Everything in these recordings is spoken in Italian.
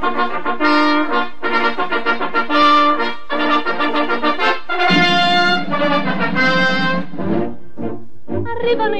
Thank you.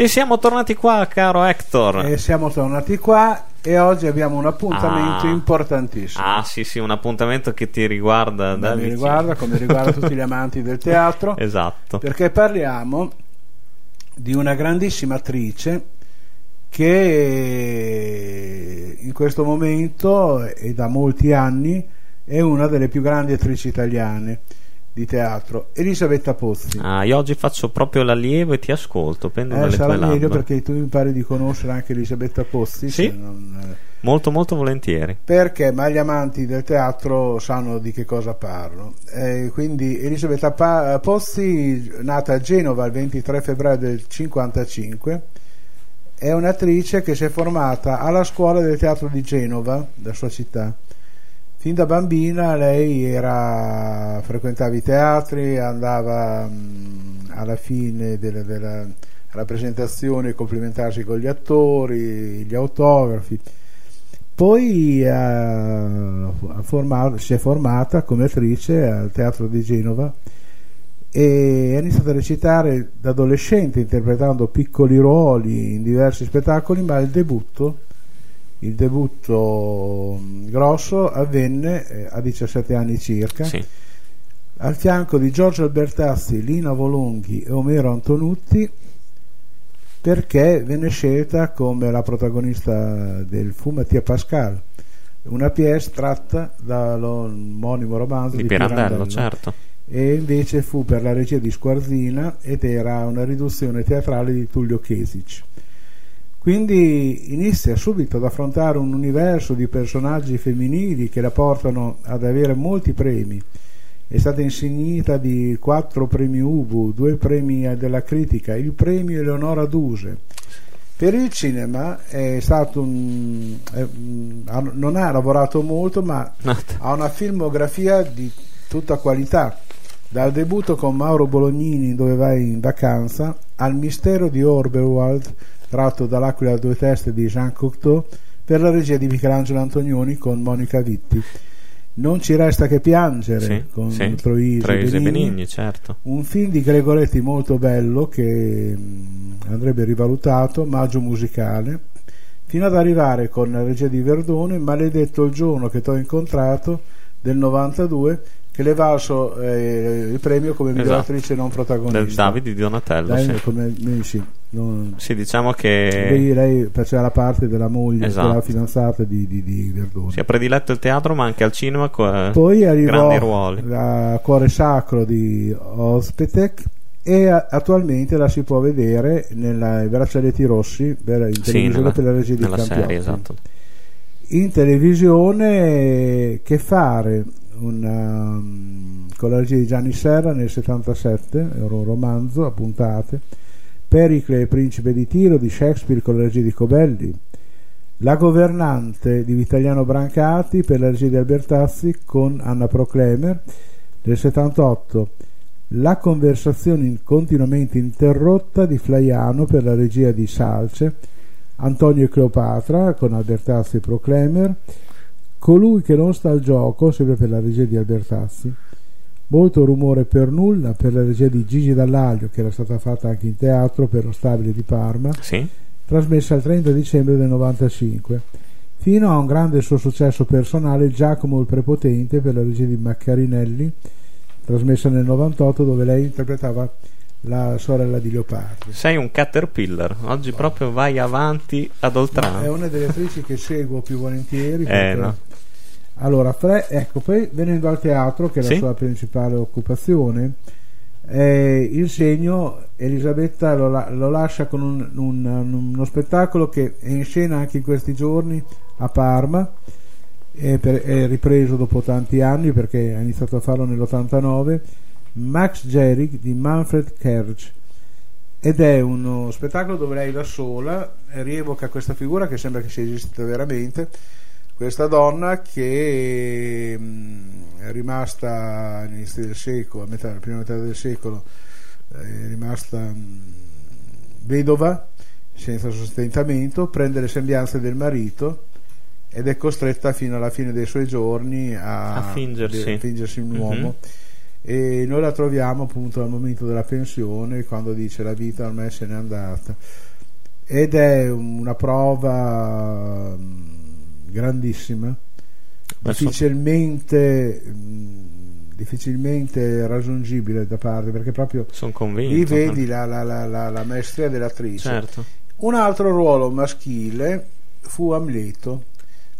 E siamo tornati qua, caro Hector. E siamo tornati qua e oggi abbiamo un appuntamento Ah. importantissimo. Ah, sì, sì, un appuntamento che ti riguarda da mi riguarda come riguarda tutti gli amanti del teatro, Esatto. perché parliamo di una grandissima attrice che in questo momento e da molti anni è una delle più grandi attrici italiane di teatro, Elisabetta Pozzi. Ah, io oggi faccio proprio l'allievo e ti ascolto, prendo Eh, dalle sarà tue meglio labbra. perché tu mi pare di conoscere anche Elisabetta Pozzi. Sì. non, eh, Molto, molto volentieri. perché ma gli amanti del teatro sanno di che cosa parlo. Eh, quindi Elisabetta Pa- Pozzi, nata a Genova il 23 febbraio del 55, è un'attrice che si è formata alla scuola del teatro di Genova, la sua città. Fin da bambina lei era, frequentava i teatri, andava mh, alla fine della, della rappresentazione a complimentarsi con gli attori, gli autografi. Poi eh, ha formato- si è formata come attrice al Teatro di Genova e ha iniziato a recitare da adolescente interpretando piccoli ruoli in diversi spettacoli, ma il debutto, il debutto grosso avvenne eh, a 17 anni circa Sì. al fianco di Giorgio Albertazzi, Lina Volonghi e Omero Antonutti perché venne scelta come la protagonista del fu Mattia Pascal, una pièce tratta dall'omonimo romanzo Di di, Pirandello, certo. e invece fu per la regia di Squarzina ed era una riduzione teatrale di Tullio Chesic. Quindi inizia subito ad affrontare un universo di personaggi femminili che la portano ad avere molti premi. È stata insignita di quattro premi Ubu, due premi della critica, il premio Eleonora Duse. Per il cinema è stato un, è- non ha lavorato molto, ma ha una filmografia di tutta qualità, dal debutto con Mauro Bolognini dove vai in vacanza al mistero di Oberwald tratto dall'Aquila a due teste di Jean Cocteau per la regia di Michelangelo Antonioni con Monica Vitti. Non ci resta che piangere Sì, con sì. Troisi, Troisi Benigni. Benigni, certo. Un film di Gregoretti molto bello che mh, andrebbe rivalutato, Maggio musicale, fino ad arrivare con la regia di Verdone, Maledetto il giorno che t'ho incontrato del 92, che le valso eh, il premio come miglior Esatto. attrice non protagonista. Del Davide di Donatello, Lei, sì. come- sì, non- Sì, diciamo che lei, lei faceva la parte della moglie, Esatto. della fidanzata di, di, di Verdone. si è prediletto il teatro, ma anche al cinema co- Poi arrivò la Cuore Sacro di Ospetek e a- attualmente la si può vedere nei braccialetti rossi per, in Sì, televisione nella, per la regia di serie, esatto. In televisione che fare una, um, con la regia di Gianni Serra nel 77, era un romanzo a puntate, Pericle e Principe di Tiro di Shakespeare con la regia di Cobelli, La governante di Vitaliano Brancati per la regia di Albertazzi con Anna Proclemer del 78, La conversazione continuamente interrotta di Flaiano per la regia di Salce, Antonio e Cleopatra con Albertazzi e Proclemer, Colui che non sta al gioco, sempre per la regia di Albertazzi, Molto rumore per nulla per la regia di Gigi Dallaglio, che era stata fatta anche in teatro per lo stabile di Parma, Sì, trasmessa il 30 dicembre del 95, fino a un grande suo successo personale Giacomo il Prepotente per la regia di Maccarinelli, trasmessa nel 98 dove lei interpretava la sorella di Leopardi. sei un caterpillar. Oggi proprio vai avanti ad È oltranza. una delle attrici che seguo più volentieri. Eh, no. Allora, Fre- ecco, poi venendo al teatro, che è la Sì. sua principale occupazione, eh, il segno Elisabetta lo, lo lascia con un, un, uno spettacolo che è in scena anche in questi giorni a Parma è, per, è ripreso dopo tanti anni perché ha iniziato a farlo nell'89 Max Jerick di Manfred Kerch ed è uno spettacolo dove lei da sola rievoca questa figura che sembra che sia esistita veramente questa donna che mh, è rimasta all'inizio del secolo, a metà, alla prima metà del secolo, è rimasta mh, vedova, senza sostentamento, prende le sembianze del marito ed è costretta fino alla fine dei suoi giorni a, a fingersi. a fingersi un uomo. Mm-hmm e noi la troviamo appunto al momento della pensione quando dice la vita ormai se n'è andata ed è una prova grandissima difficilmente mh, difficilmente raggiungibile da parte perché proprio convinto, lì vedi la, la, la, la, maestria dell'attrice certo. un altro ruolo maschile fu Amleto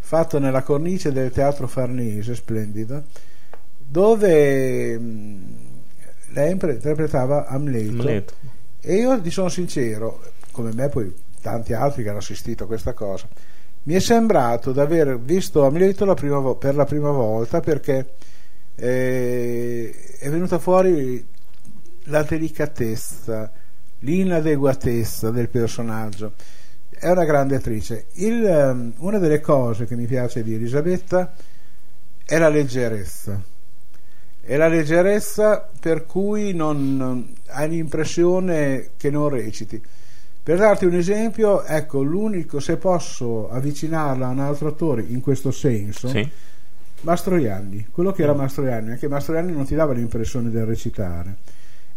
fatto nella cornice del teatro Farnese splendido dove mh, lei interpretava Amleto, Amleto. e io ti sono sincero come me poi tanti altri che hanno assistito a questa cosa mi è sembrato di aver visto Amleto la prima, per la prima volta perché eh, è venuta fuori la delicatezza, l'inadeguatezza del personaggio. È una grande attrice. Il, um, una delle cose che mi piace di Elisabetta è la leggerezza. È la leggerezza per cui non, non hai l'impressione che non reciti per darti un esempio, ecco, l'unico, se posso avvicinarla a un altro attore in questo senso, Sì. Mastroianni, quello che era Mastroianni, anche Mastroianni non ti dava l'impressione del recitare.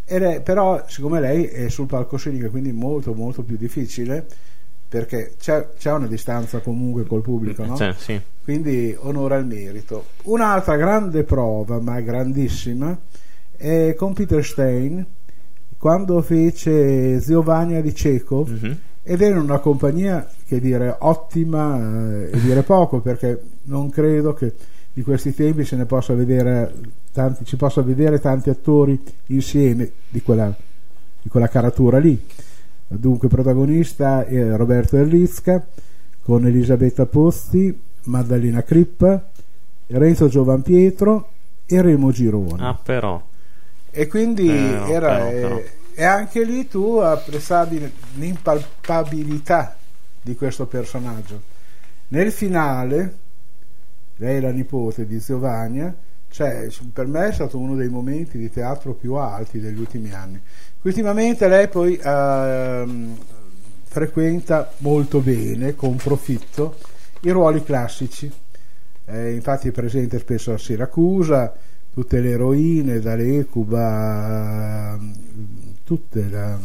È, però, siccome lei è sul palcoscenico, quindi molto molto più difficile, perché c'è, c'è una distanza comunque col pubblico, no? Sì. quindi onora il merito. Un'altra grande prova, ma grandissima, è con Peter Stein, quando fece Ziovania di Chekhov, Mhm. ed era una compagnia che dire ottima eh, e dire poco perché non credo che di questi tempi se ne possa vedere tanti, ci possa vedere tanti attori insieme di quella, di quella caratura lì dunque protagonista è Roberto Erlitzka con Elisabetta Pozzi Maddalena Crippa Renzo Giovanpietro e Remo Gironi Ah, però. E quindi Però, era, però, eh, però. e anche lì tu apprezzavi l'impalpabilità di questo personaggio. Nel finale, lei è la nipote di Giovanni, cioè, per me è stato uno dei momenti di teatro più alti degli ultimi anni. Ultimamente lei poi ehm, frequenta molto bene, con profitto, i ruoli classici. Eh, infatti è presente spesso a Siracusa, tutte le eroine, da Lecuba, ehm, tutte la,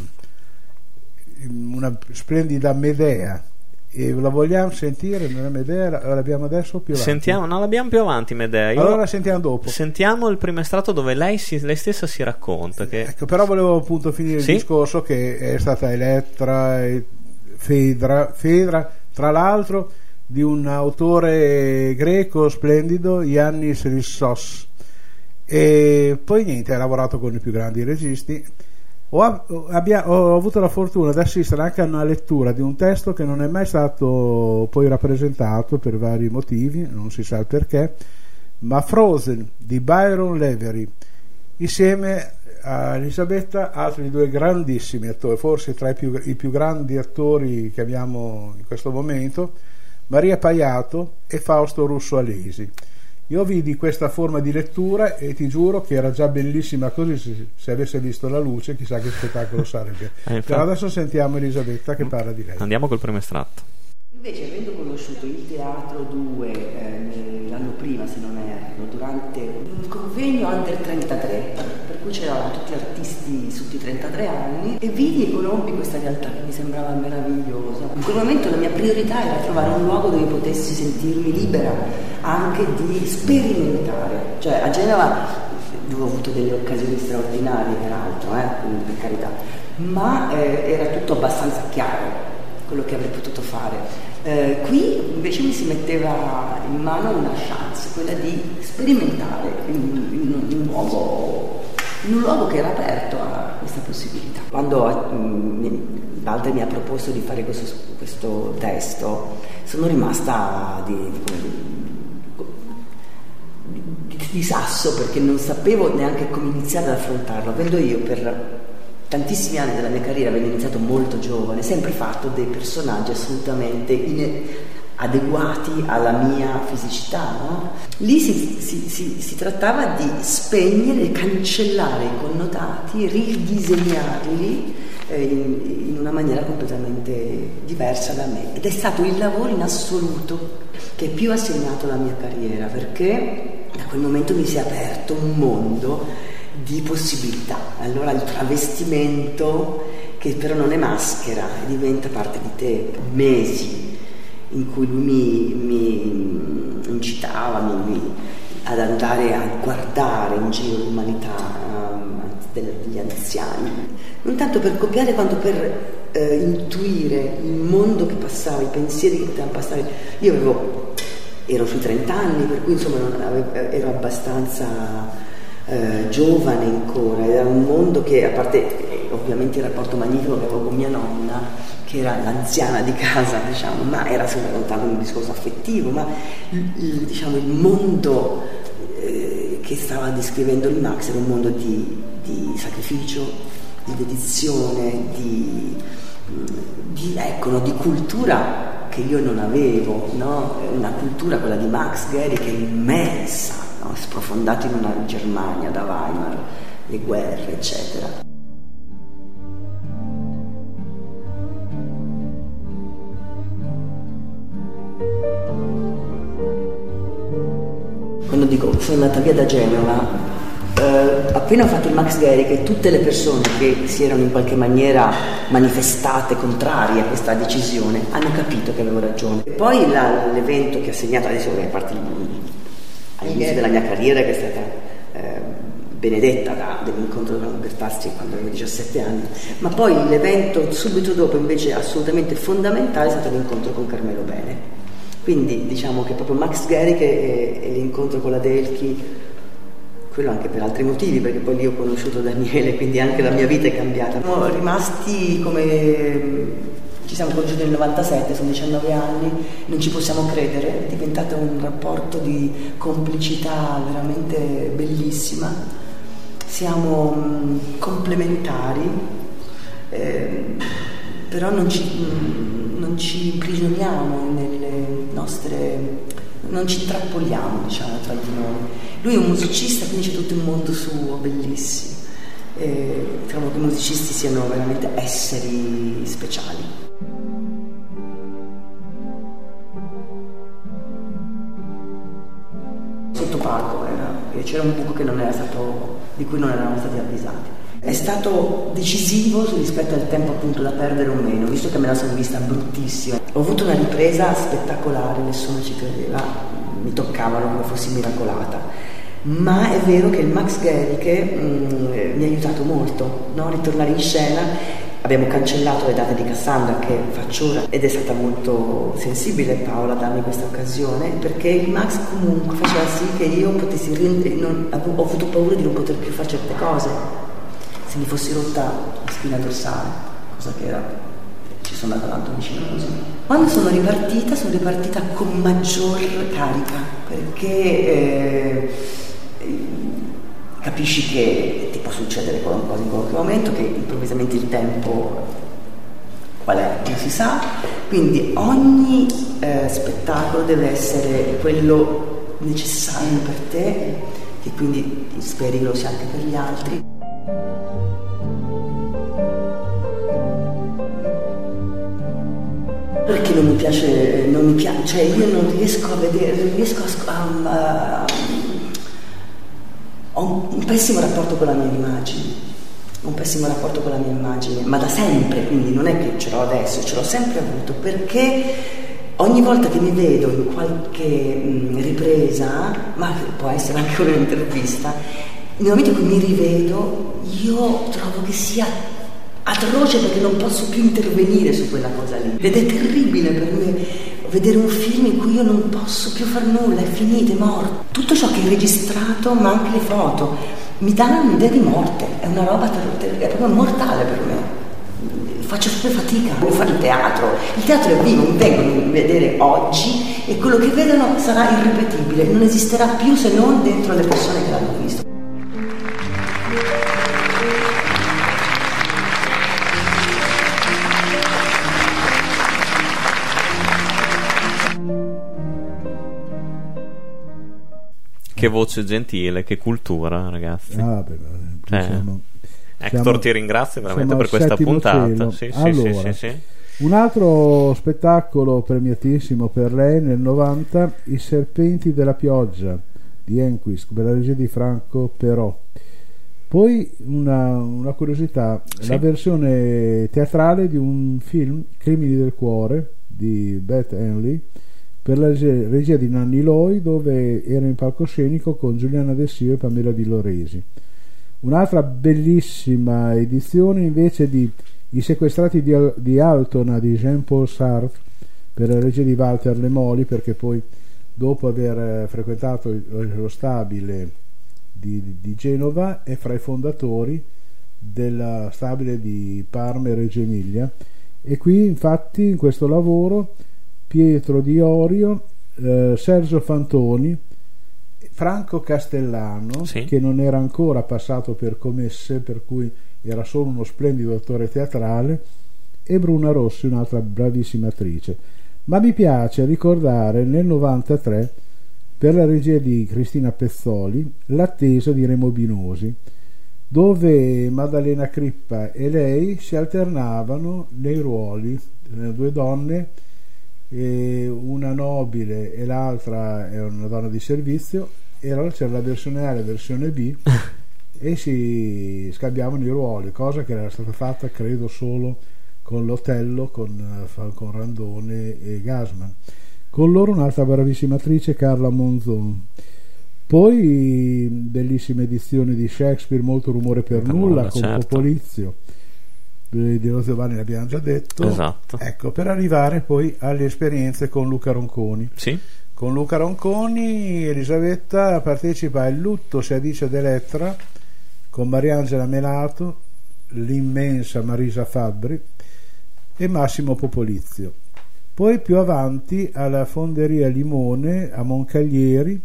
una splendida Medea. E la vogliamo sentire nella Medea? La- L'abbiamo adesso più avanti? Sentiamo, no, l'abbiamo più avanti, Medea. Io- Allora la sentiamo dopo. Sentiamo il primo estratto dove lei, si- lei stessa si racconta. Che... Ecco, però volevo appunto finire Sì? il discorso che è stata Elettra e Fedra, Fedra, tra l'altro di un autore greco splendido, Yannis Rissos. E poi niente, ha lavorato con i più grandi registi. Ho, abbia- ho avuto la fortuna di assistere anche a una lettura di un testo che non è mai stato poi rappresentato per vari motivi, non si sa il perché, ma Frozen di Byron Levery insieme a Elisabetta altri due grandissimi attori, forse tra i più, i più grandi attori che abbiamo in questo momento, Maria Paiato e Fausto Russo Alesi. Io vidi questa forma di lettura e ti giuro che era già bellissima così, se, se avesse visto la luce chissà che spettacolo sarebbe. Eh, infatti. Però adesso sentiamo Elisabetta che parla di lei. Andiamo col primo estratto. Invece, avendo conosciuto il Teatro 2 eh, l'anno prima, se non erro, durante un convegno Under 33, cui c'erano tutti artisti sotto i 33 anni, e vidi e conobbi questa realtà che mi sembrava meravigliosa. In quel momento la mia priorità era trovare un luogo dove potessi sentirmi libera anche di sperimentare. Cioè, a Genova dove ho avuto delle occasioni straordinarie, peraltro, eh, per carità, ma eh, era tutto abbastanza chiaro quello che avrei potuto fare. Eh, qui invece mi si metteva in mano una chance, quella di sperimentare in, in in un luogo in un luogo che era aperto a questa possibilità. Quando mh, Walter mi ha proposto di fare questo, questo testo, sono rimasta di, di, di, di, sasso perché non sapevo neanche come iniziare ad affrontarlo, avendo io per tantissimi anni della mia carriera, avendo iniziato molto giovane, sempre fatto dei personaggi assolutamente in, adeguati alla mia fisicità. No? Lì si, si, si, si, trattava di spegnere, cancellare i connotati, ridisegnarli eh, in, in, una maniera completamente diversa da me. Ed è stato il lavoro in assoluto che più ha segnato la mia carriera, perché da quel momento mi si è aperto un mondo di possibilità. Allora il travestimento, che però non è maschera, diventa parte di te, mesi in cui lui mi, mi incitava mi, mi, ad andare a guardare in giro l'umanità um, degli anziani, non tanto per copiare quanto per eh, intuire il mondo che passava, i pensieri che potevano passare. Io avevo, ero sui 30 anni, per cui insomma avevo, ero abbastanza eh, giovane ancora, era un mondo che, a parte ovviamente il rapporto magnifico che avevo con mia nonna, che era l'anziana di casa, diciamo, ma era sempre lontano un discorso affettivo, ma il, diciamo, il mondo eh, che stava descrivendo il Max era un mondo di, di sacrificio, di dedizione, di, di, ecco, no, di cultura che io non avevo, no? una cultura, quella di Max Gehry, che è immensa, no? sprofondato in una Germania da Weimar, le guerre, eccetera. Dico sono andata via da Genova, eh, appena ho fatto il Max Gehrig, tutte le persone che si erano in qualche maniera manifestate contrarie a questa decisione hanno capito che avevo ragione. E poi la, l'evento che ha segnato, adesso a parte all'inizio della mia carriera che è stata eh, benedetta da, dell'incontro con Bertazzi quando avevo 17 anni, ma poi l'evento subito dopo invece assolutamente fondamentale è stato l'incontro con Carmelo Bene. Quindi diciamo che proprio Max Gehrig e, e l'incontro con la Delchi, quello anche per altri motivi, perché poi lì ho conosciuto Daniele, quindi anche la mia vita è cambiata. Siamo rimasti come ci siamo conosciuti nel 97, sono 19 anni, non ci possiamo credere, è diventato un rapporto di complicità veramente bellissima. Siamo mh, complementari, eh, però non ci, mh, non ci imprigioniamo nelle nostre non ci intrappoliamo diciamo tra di noi. Lui è un musicista, quindi c'è tutto un mondo suo, bellissimo. E trovo che i musicisti siano veramente esseri speciali. Sotto palco era, c'era un buco stato, di cui non eravamo stati avvisati. È stato decisivo rispetto al tempo appunto da perdere o meno, visto che me la sono vista bruttissima. Ho avuto una ripresa spettacolare, nessuno ci credeva, mi toccavano come fossi miracolata ma è vero che il Max Gericke mm, mi ha aiutato molto no? ritornare in scena Abbiamo cancellato le date di Cassandra che faccio ora ed è stata molto sensibile Paola a darmi questa occasione perché il Max comunque faceva sì che io potessi non, ho avuto paura di non poter più fare certe cose se mi fossi rotta la spina dorsale, cosa che era ci sono andata tanto vicino così. Quando sono ripartita, sono ripartita con maggior carica perché eh, capisci che ti può succedere qualcosa in qualche momento, che improvvisamente il tempo qual è, non si sa, quindi ogni eh, spettacolo deve essere quello necessario per te e quindi speri che lo sia anche per gli altri. Perché non mi piace, non mi piace, cioè io non riesco a vedere, non riesco a, a, a ho un, pessimo rapporto con la mia immagine, un pessimo rapporto con la mia immagine, ma da sempre, quindi non è che ce l'ho adesso, ce l'ho sempre avuto, perché ogni volta che mi vedo in qualche ripresa, ma può essere anche un'intervista, nel momento in cui mi rivedo, io trovo che sia atroce perché non posso più intervenire su quella cosa lì. Ed è terribile per me vedere un film in cui io non posso più fare nulla, è finito, è morto. Tutto ciò che è registrato, ma anche le foto, mi dà un'idea di morte, è una roba ter- ter- è proprio mortale per me. Faccio sempre fatica a fare il teatro. Il teatro è vivo, mi vengono a vedere oggi e quello che vedono sarà irripetibile, non esisterà più se non dentro le persone che l'hanno visto. Che voce gentile, che cultura, ragazzi. Ah, beh, Eh. siamo- Hector siamo- ti ringrazio veramente per questa puntata. Sì, sì, Allora, sì, sì, sì. Un altro spettacolo premiatissimo per lei nel 90, I Serpenti della Pioggia di Enquist, per la regia di Franco Però. Poi una, una curiosità, la versione teatrale di un film, Crimini del Cuore, di Beth Henley, per la regia, di Nanni Loi, dove era in palcoscenico con Giuliana Dessio e Pamela Villoresi. Un'altra bellissima edizione invece di I sequestrati di, di Altona di Jean-Paul Sartre per la regia di Walter Lemoli perché poi dopo aver eh, frequentato lo stabile di, di Genova è fra i fondatori della stabile di Parma e Reggio Emilia e qui infatti in questo lavoro Pietro Di Orio, eh, Sergio Fantoni, Franco Castellano Sì. che non era ancora passato per commesse per cui era solo uno splendido attore teatrale e Bruna Rossi un'altra bravissima attrice ma mi piace ricordare nel 93 per la regia di Cristina Pezzoli l'attesa di Remo Binosi dove Maddalena Crippa e lei si alternavano nei ruoli eh, due donne una nobile e l'altra è una donna di servizio e allora c'era la versione A e la versione B e si scambiavano i ruoli cosa che era stata fatta credo solo con l'Otello con, eh, con Randone e Gasman. Con loro un'altra bravissima attrice Carla Monzon. Poi bellissime edizioni di Shakespeare molto rumore per, Per nulla nulla, con certo. Popolizio di Lo Giovanni l'abbiamo già detto Esatto. ecco per arrivare poi alle esperienze con Luca Ronconi Sì? con Luca Ronconi Elisabetta partecipa al lutto si addice d'Elettra con Mariangela Melato l'immensa Marisa Fabbri e Massimo Popolizio poi più avanti alla Fonderia Limone a Moncaglieri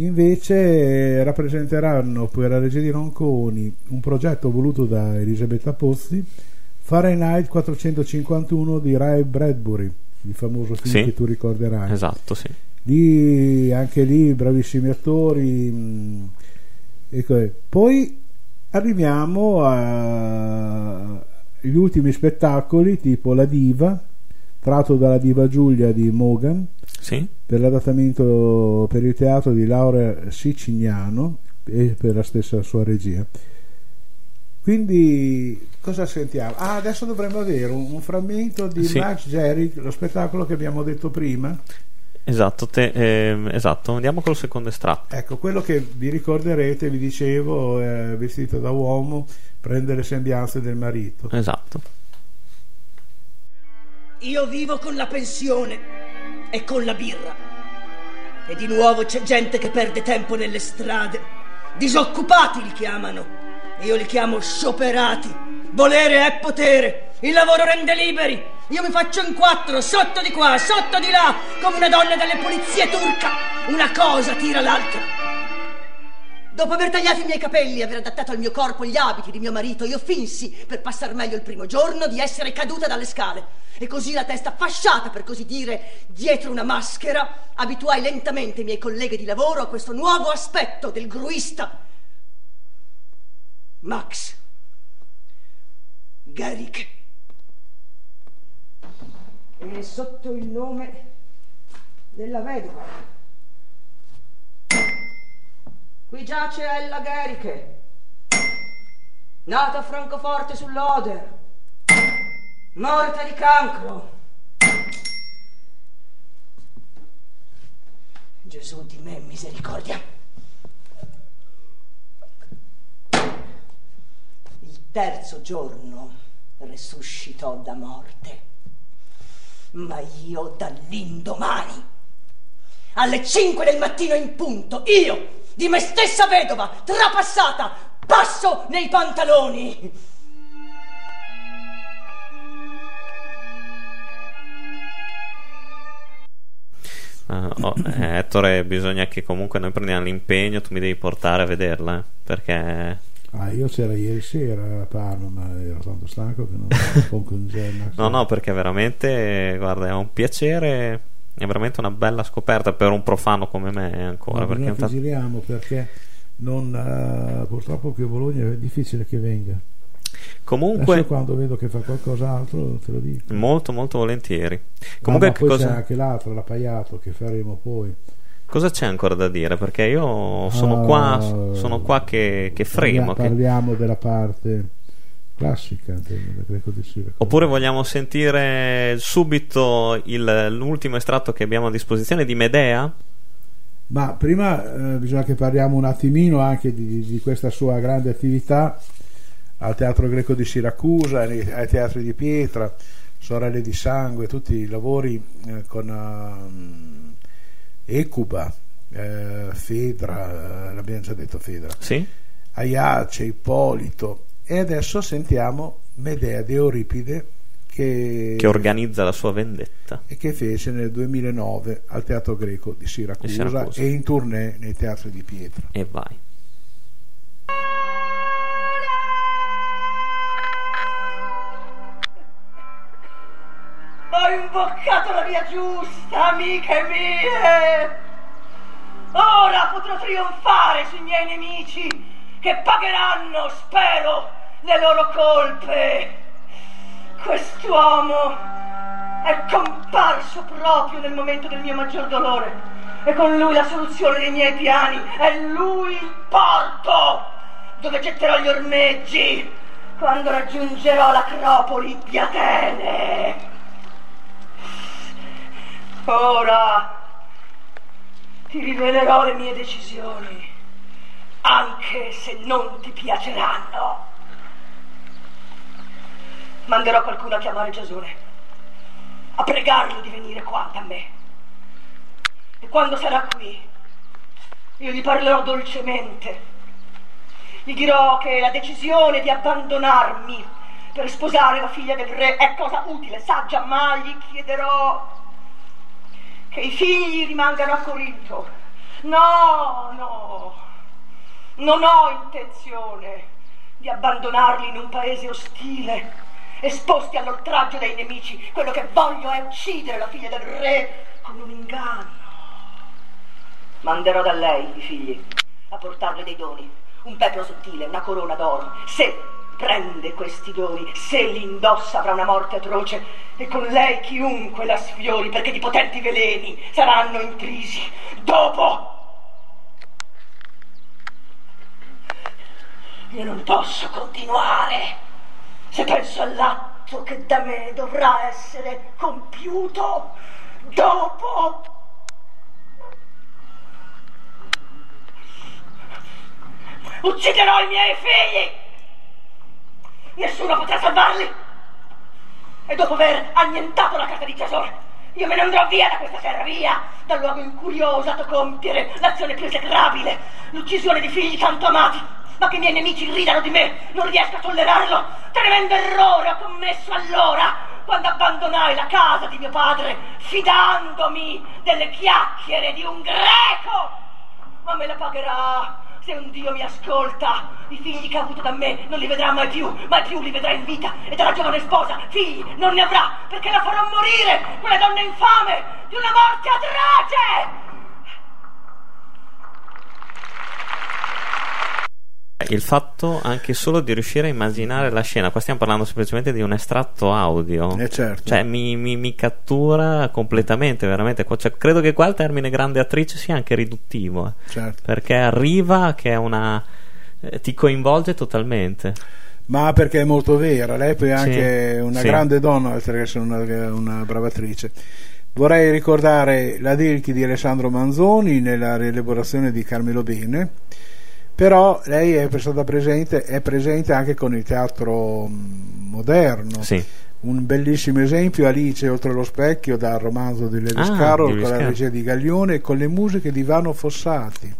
invece rappresenteranno per la regia di Ronconi un progetto voluto da Elisabetta Pozzi Fahrenheit 451 di Ray Bradbury il famoso film Sì. che tu ricorderai Esatto, sì. lì anche lì bravissimi attori mh, ecco, poi arriviamo agli ultimi spettacoli tipo La Diva tratto dalla Diva Giulia di Mogan Sì? per l'adattamento per il teatro di Laura Sicignano e per la stessa sua regia quindi cosa sentiamo? Ah, adesso dovremmo avere un, un frammento di Sì. Max Jerry lo spettacolo che abbiamo detto prima Esatto, te- ehm, esatto, andiamo col secondo estratto. Ecco, quello che vi ricorderete, vi dicevo, è vestito da uomo, prende le sembianze del marito. Esatto. Io vivo con la pensione e con la birra. E di nuovo c'è gente che perde tempo nelle strade. Disoccupati li chiamano. Io li chiamo scioperati. Volere è potere. Il lavoro rende liberi. Io mi faccio in quattro, sotto di qua, sotto di là, come una donna delle pulizie turca. Una cosa tira l'altra. Dopo aver tagliato i miei capelli e aver adattato al mio corpo gli abiti di mio marito, io finsi, per passar meglio il primo giorno, di essere caduta dalle scale. E così la testa fasciata, per così dire, dietro una maschera, abituai lentamente i miei colleghi di lavoro a questo nuovo aspetto del gruista. Max. Garrick. E sotto il nome della vedova. Qui giace Ella Geriche, nata a Francoforte sull'Oder, morta di cancro. Gesù di me misericordia. Il terzo giorno resuscitò da morte, ma io dall'indomani alle 5 del mattino in punto, io, di me stessa vedova, trapassata, passo nei pantaloni. Uh, oh, eh, Ettore, bisogna che comunque noi prendiamo l'impegno, tu mi devi portare a vederla, eh, perché... Ah, io c'era ieri sera a Parma, ma ero tanto stanco che non con congenna. no, no, perché veramente, guarda, è un piacere, è veramente una bella scoperta per un profano come me ancora. No, perché noi giriamo perché non, uh, purtroppo qui a Bologna è difficile che venga. Comunque, Adesso quando vedo che fa qualcos'altro te lo dico. Molto, molto volentieri. Comunque, no, poi cosa... c'è anche l'altro, l'appaiato che faremo poi. Cosa c'è ancora da dire? Perché io sono, uh, qua, sono qua che, che fremo. Parliamo che... della parte classica del greco di Siracusa. Oppure vogliamo sentire subito il, l'ultimo estratto che abbiamo a disposizione di Medea? Ma prima eh, bisogna che parliamo un attimino anche di, di questa sua grande attività al Teatro Greco di Siracusa, ai teatri di Pietra, Sorelle di Sangue, tutti i lavori eh, con Ecuba, eh, Fedra, eh, l'abbiamo già detto Fedra, sì? Aiace, Ippolito e adesso sentiamo Medea di Euripide che, che, organizza la sua vendetta e che fece nel 2009 al Teatro Greco di Siracusa, di Siracusa. e in tournée nei teatri di Pietra. E vai. Ho imboccato la via giusta, amiche mie! Ora potrò trionfare sui miei nemici che pagheranno, spero, le loro colpe. Quest'uomo è comparso proprio nel momento del mio maggior dolore e con lui la soluzione dei miei piani. È lui il porto dove getterò gli ormeggi quando raggiungerò l'acropoli di Atene. Ora ti rivelerò le mie decisioni, anche se non ti piaceranno. Manderò qualcuno a chiamare Giasone, a pregarlo di venire qua da me. E quando sarà qui, io gli parlerò dolcemente. Gli dirò che la decisione di abbandonarmi per sposare la figlia del re è cosa utile, saggia, ma gli chiederò che i figli rimangano a Corinto. No, no, non ho intenzione di abbandonarli in un paese ostile, esposti all'oltraggio dei nemici. Quello che voglio è uccidere la figlia del re con un inganno. Manderò da lei i figli a portarle dei doni, un pepro sottile, una corona d'oro. Se prende questi doni, se li indossa avrà una morte atroce e con lei chiunque la sfiori perché di potenti veleni saranno intrisi. Dopo io non posso continuare se penso all'atto che da me dovrà essere compiuto dopo. Ucciderò i miei figli! Nessuno potrà salvarli. E dopo aver annientato la carta di Giasone, io me ne andrò via da questa terra, via, dal luogo in cui ho osato compiere l'azione più esecrabile, l'uccisione di figli tanto amati. Ma che i miei nemici ridano di me, non riesco a tollerarlo. Tremendo errore ho commesso allora, quando abbandonai la casa di mio padre, fidandomi delle chiacchiere di un greco. Ma me la pagherà se un Dio mi ascolta, i figli che ha avuto da me non li vedrà mai più, mai più li vedrà in vita. E dalla giovane sposa, figli, non ne avrà, perché la farò morire, quella donna infame, di una morte atroce! Il fatto anche solo di riuscire a immaginare la scena, qua stiamo parlando semplicemente di un estratto audio, eh certo. cioè mi, mi, mi, cattura completamente, veramente. Cioè, credo che qua il termine grande attrice sia anche riduttivo, eh. certo. perché arriva che è una. Eh, ti coinvolge totalmente. Ma perché è molto vera, lei poi è anche Sì, una sì. grande donna, oltre che essere una, una brava attrice. Vorrei ricordare la Dilchi di Alessandro Manzoni nella rielaborazione di Carmelo Bene, però lei è stata presente, è presente anche con il teatro mm, moderno. Sì. Un bellissimo esempio, Alice oltre lo specchio, dal romanzo di Lewis Ah, Carroll, con la regia di Gaglione e con le musiche di Vano Fossati.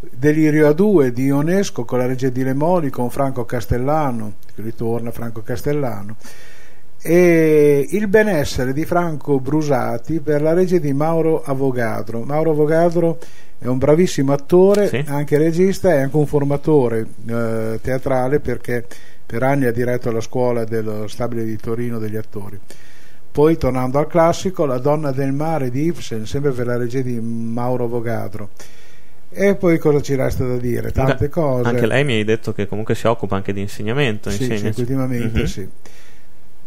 Delirio a due di Ionesco con la regia di Lemoli con Franco Castellano, ritorna Franco Castellano, e Il benessere di Franco Brusati per la regia di Mauro Avogadro. Mauro Avogadro è un bravissimo attore, Sì. anche regista e anche un formatore eh, teatrale perché per anni ha diretto la scuola dello stabile di Torino degli attori. Poi tornando al classico, La donna del mare di Ibsen, sempre per la regia di Mauro Vogadro. E poi cosa ci resta da dire? Tante cose. Anche lei mi hai detto che comunque si occupa anche di insegnamento. Sì, sì, ultimamente Mhm. sì.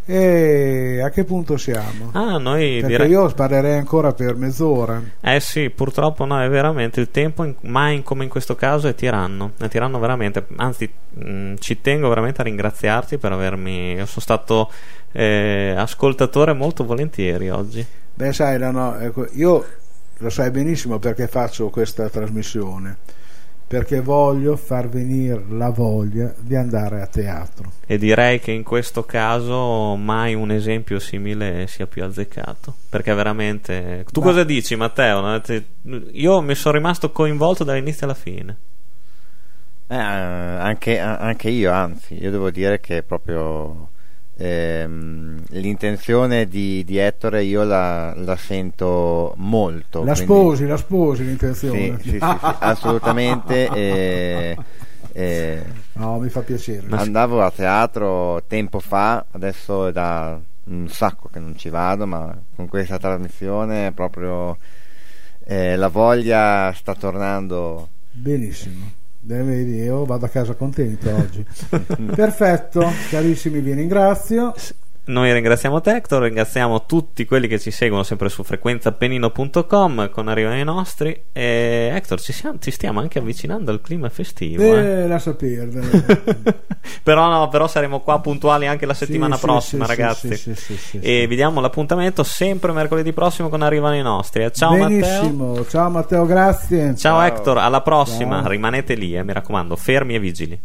E a che punto siamo? Ah, noi Perché direi. io parlerei ancora per mezz'ora. Eh sì, purtroppo no, è veramente il tempo, in- mai come in questo caso, è tiranno. È tiranno veramente. Anzi, mh, ci tengo veramente a ringraziarti per avermi. Io sono stato eh, ascoltatore molto volentieri oggi. Beh, sai, no, no, ecco, io lo sai benissimo perché faccio questa trasmissione. Perché voglio far venire la voglia di andare a teatro. E direi che in questo caso mai un esempio simile sia più azzeccato. Perché veramente. Tu Ma- cosa dici, Matteo? Io mi sono rimasto coinvolto dall'inizio alla fine. Eh, anche, anche io, anzi, io devo dire che proprio ehm, l'intenzione di, di Ettore io la, la sento molto. La quindi- sposi, la sposi Sì, l'intenzione. sì, sì, sì, assolutamente. eh, eh, No, mi fa piacere. Andavo a teatro tempo fa, adesso è da un sacco che non ci vado, ma con questa trasmissione proprio eh, la voglia sta tornando. Benissimo. Beh, vedi, io vado a casa contento oggi. Perfetto, carissimi, vi ringrazio. Noi ringraziamo te, Hector, ringraziamo tutti quelli che ci seguono sempre su frequenzapenino.com con Arrivano i nostri. E Hector, ci, siamo- ci stiamo anche avvicinando al clima festivo. eh. Eh, lascia perdere. però no, però saremo qua puntuali anche la settimana Sì, sì, prossima, sì, sì, ragazzi. sì, sì, sì, e sì. vi diamo l'appuntamento sempre mercoledì prossimo con Arrivano i nostri. Eh, Ciao Matteo. Benissimo. Ciao Matteo, grazie. Ciao Ciao. Hector, alla prossima. Ciao. Rimanete lì, eh, mi raccomando, fermi e vigili.